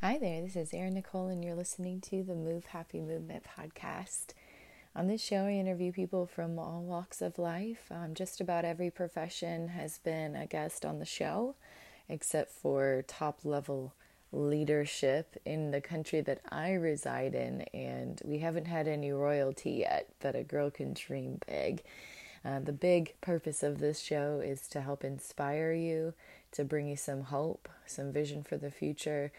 Hi there, this is Erin Nicole, and you're listening to the Move Happy Movement podcast. On this show, I interview people from all walks of life. Um, just about every profession has been a guest on the show, except for top level leadership in the country that I reside in, and we haven't had any royalty yet, but a girl can dream big. Uh, the big purpose of this show is to help inspire you, to bring you some hope, some vision for the future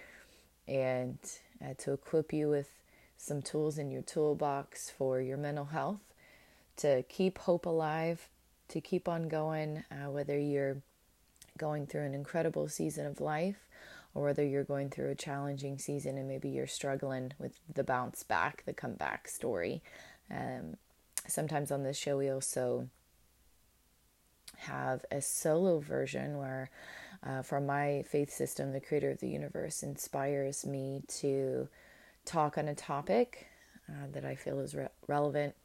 and uh, to equip you with some tools in your toolbox for your mental health, to keep hope alive, to keep on going, uh, whether you're going through an incredible season of life or whether you're going through a challenging season and maybe you're struggling with the bounce back, the comeback story. Um, sometimes on this show, we also have a solo version where uh, from my faith system, the creator of the universe inspires me to talk on a topic uh, that I feel is re- relevant.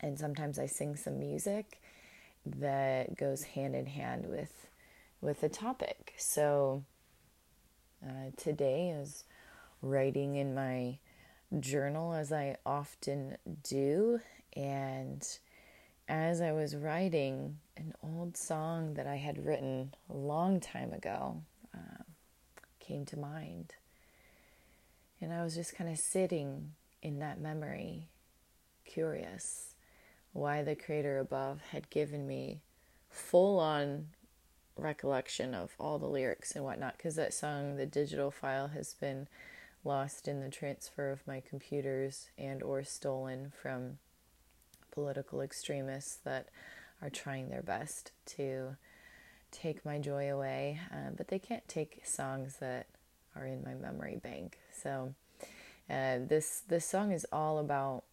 And sometimes I sing some music that goes hand in hand with with the topic. So uh, today is writing in my journal as I often do, and as I was writing, an old song that I had written a long time ago uh, came to mind. And I was just kind of sitting in that memory, curious why the Creator above had given me full on recollection of all the lyrics and whatnot, because that song, the digital file, has been lost in the transfer of my computers and or stolen from political extremists that are trying their best to take my joy away, uh, but they can't take songs that are in my memory bank. So uh, this this song is all about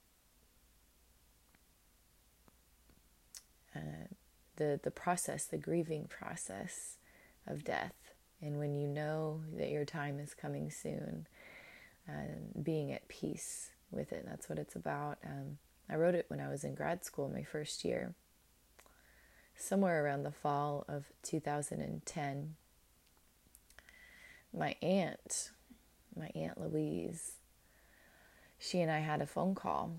uh, the the process, the grieving process of death, and when you know that your time is coming soon, uh, being at peace with it. That's what it's about. Um, I wrote it when I was in grad school, my first year, somewhere around the fall of 2010. My aunt, my aunt Louise, she and I had a phone call.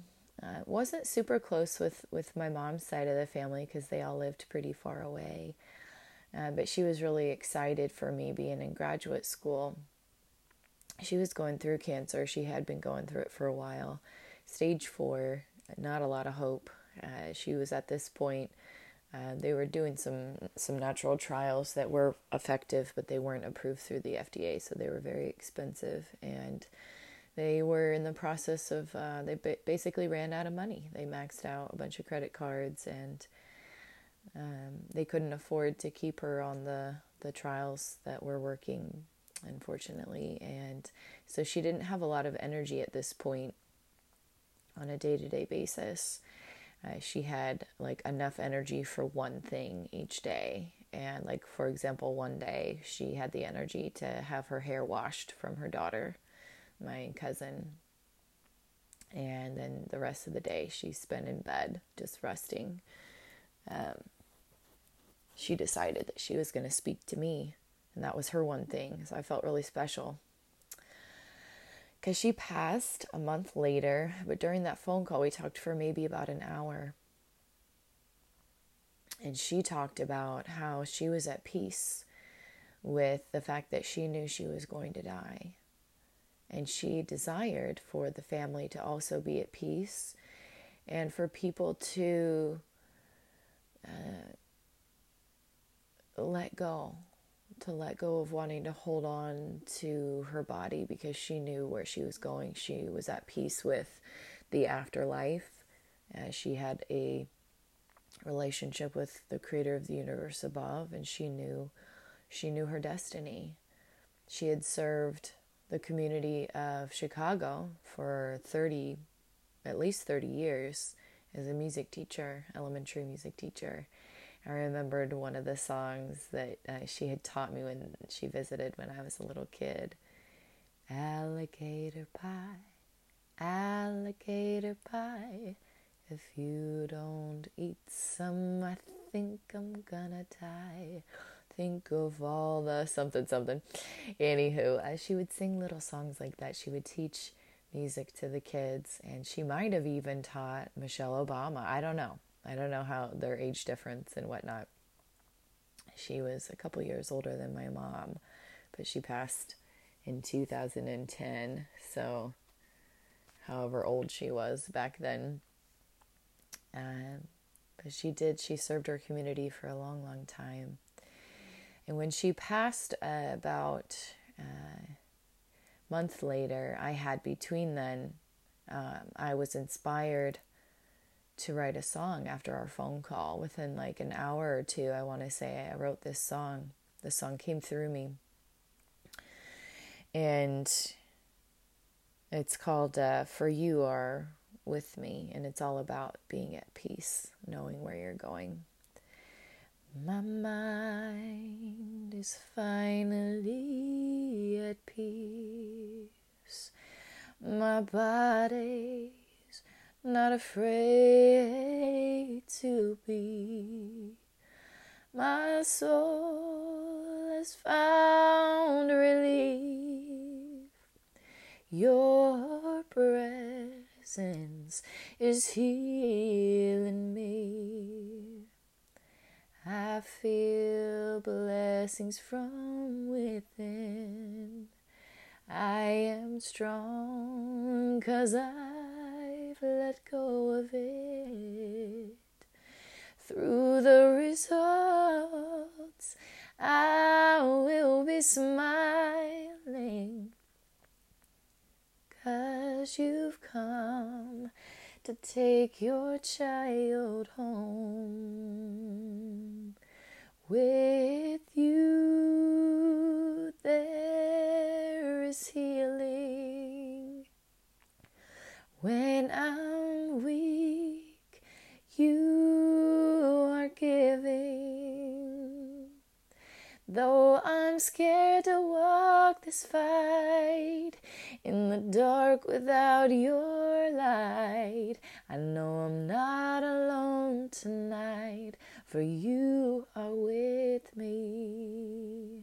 Uh, wasn't super close with, with my mom's side of the family because they all lived pretty far away. Uh, but she was really excited for me being in graduate school. She was going through cancer. She had been going through it for a while, stage four, not a lot of hope. Uh, she was at this point. Uh, they were doing some some natural trials that were effective, but they weren't approved through the FDA, so they were very expensive. And they were in the process of uh, they ba- basically ran out of money. They maxed out a bunch of credit cards, and um, they couldn't afford to keep her on the the trials that were working, unfortunately. And so she didn't have a lot of energy at this point on a day to day basis. Uh, she had like enough energy for one thing each day. And, like, for example, one day she had the energy to have her hair washed from her daughter, my cousin. And then the rest of the day she spent in bed just resting. Um, she decided that she was going to speak to me, and that was her one thing. So I felt really special because she passed a month later, but during that phone call, we talked for maybe about an hour. And she talked about how she was at peace with the fact that she knew she was going to die. And she desired for the family to also be at peace and for people to uh, let go to let go of wanting to hold on to her body because she knew where she was going. She was at peace with the afterlife. Uh, she had a relationship with the creator of the universe above and she knew she knew her destiny. She had served the community of Chicago for 30 at least 30 years as a music teacher, elementary music teacher. I remembered one of the songs that uh, she had taught me when she visited when I was a little kid. Alligator pie, alligator pie. If you don't eat some, I think I'm gonna die. think of all the something something. Anywho, uh, she would sing little songs like that. She would teach music to the kids, and she might have even taught Michelle Obama. I don't know. I don't know how their age difference and whatnot. She was a couple years older than my mom, but she passed in 2010. So, however old she was back then. Um, but she did, she served her community for a long, long time. And when she passed uh, about uh, a month later, I had between then, um, I was inspired to write a song after our phone call. Within like an hour or two, I want to say I wrote this song. The song came through me. And it's called uh, For You Are With Me. And it's all about being at peace, knowing where you're going. My mind is finally at peace. My body not afraid to be. My soul has found relief. Your presence is healing me. I feel blessings from within. I am strong cause I let go of it. Through the results, I will be smiling. Cause you've come to take your child home. With I'm scared to walk this fight in the dark without your light, I know I'm not alone tonight, for you are with me.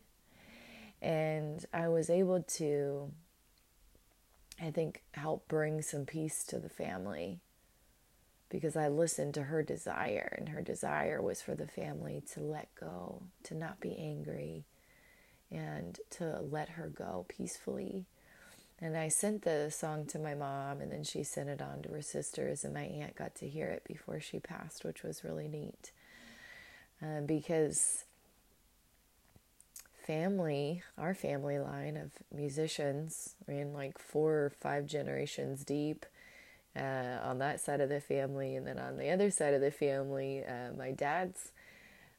And I was able to I think, help bring some peace to the family because I listened to her desire, and her desire was for the family to let go, to not be angry, and to let her go peacefully. And I sent the song to my mom, and then she sent it on to her sisters, and my aunt got to hear it before she passed, which was really neat. Uh, because family, our family line of musicians, ran like four or five generations deep uh, on that side of the family. And then on the other side of the family, uh, my dad's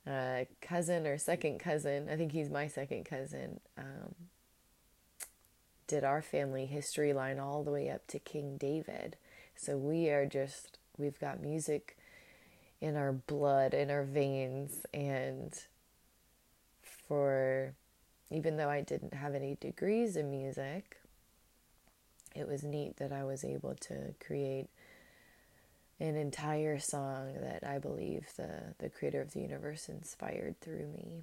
uh, cousin or second cousin, I think he's my second cousin, um, did our family history line all the way up to King David. So we are just, we've got music in our blood, in our veins, and for even though I didn't have any degrees in music, it was neat that I was able to create an entire song that I believe the, the creator of the universe inspired through me.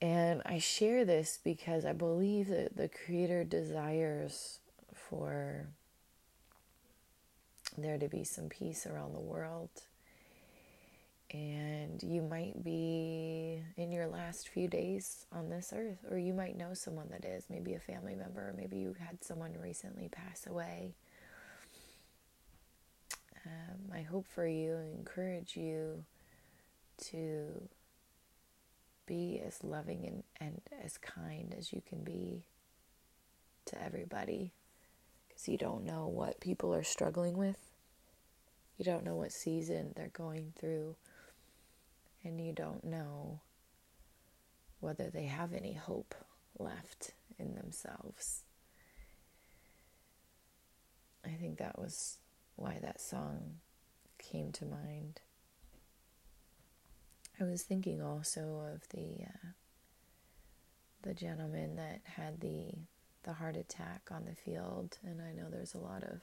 And I share this because I believe that the creator desires for there to be some peace around the world and you might be in your last few days on this earth, or you might know someone that is, maybe a family member, or maybe you had someone recently pass away. Um, I hope for you and encourage you to be as loving and, and as kind as you can be to everybody because you don't know what people are struggling with. You don't know what season they're going through and you don't know whether they have any hope left in themselves. I think that was why that song came to mind. I was thinking also of the uh, the gentleman that had the the heart attack on the field, and I know there's a lot of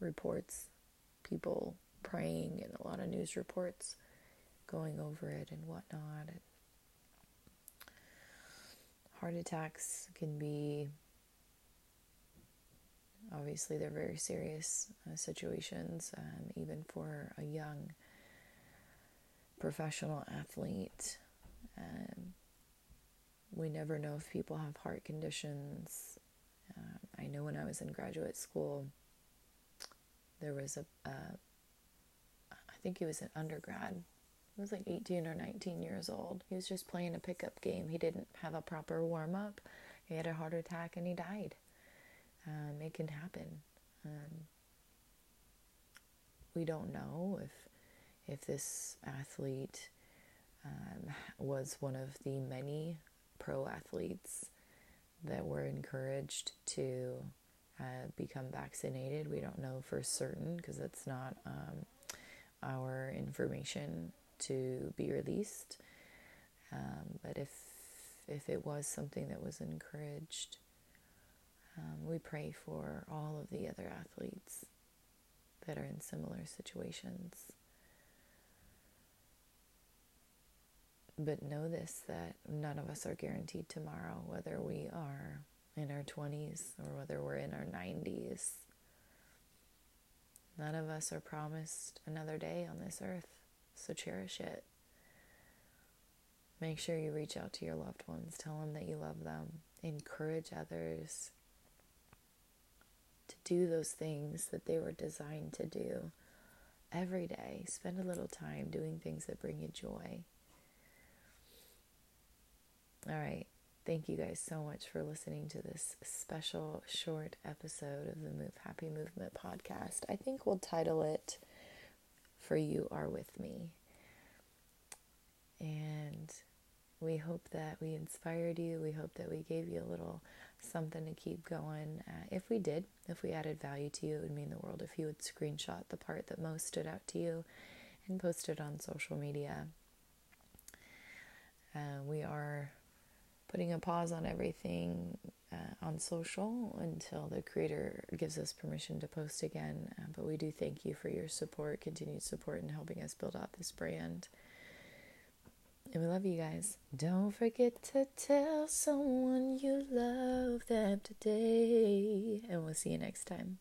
reports, people praying, and a lot of news reports going over it and whatnot. Heart attacks can be obviously they're very serious uh, situations, um, even for a young professional athlete. Um, we never know if people have heart conditions. Uh, I know when I was in graduate school, there was a, uh, I think he was an undergrad. He was like 18 or 19 years old. He was just playing a pickup game. He didn't have a proper warm up. He had a heart attack and he died. Um, it can happen. Um, we don't know if if this athlete um, was one of the many pro athletes that were encouraged to uh, become vaccinated. We don't know for certain because it's not um, our information to be released. Um, but if if it was something that was encouraged, um, we pray for all of the other athletes that are in similar situations. But know this that none of us are guaranteed tomorrow, whether we are in our 20s or whether we're in our 90s. None of us are promised another day on this earth, so cherish it. Make sure you reach out to your loved ones, tell them that you love them, encourage others to do those things that they were designed to do every day. Spend a little time doing things that bring you joy. All right. Thank you guys so much for listening to this special short episode of the Move Happy Movement podcast. I think we'll title it For You Are With Me. And we hope that we inspired you. We hope that we gave you a little something to keep going. Uh, if we did, if we added value to you, it would mean the world if you would screenshot the part that most stood out to you and post it on social media. Uh, we are putting a pause on everything uh, on social until the creator gives us permission to post again. Uh, but we do thank you for your support, continued support, in helping us build out this brand. And we love you guys. Don't forget to tell someone you love them today. And we'll see you next time.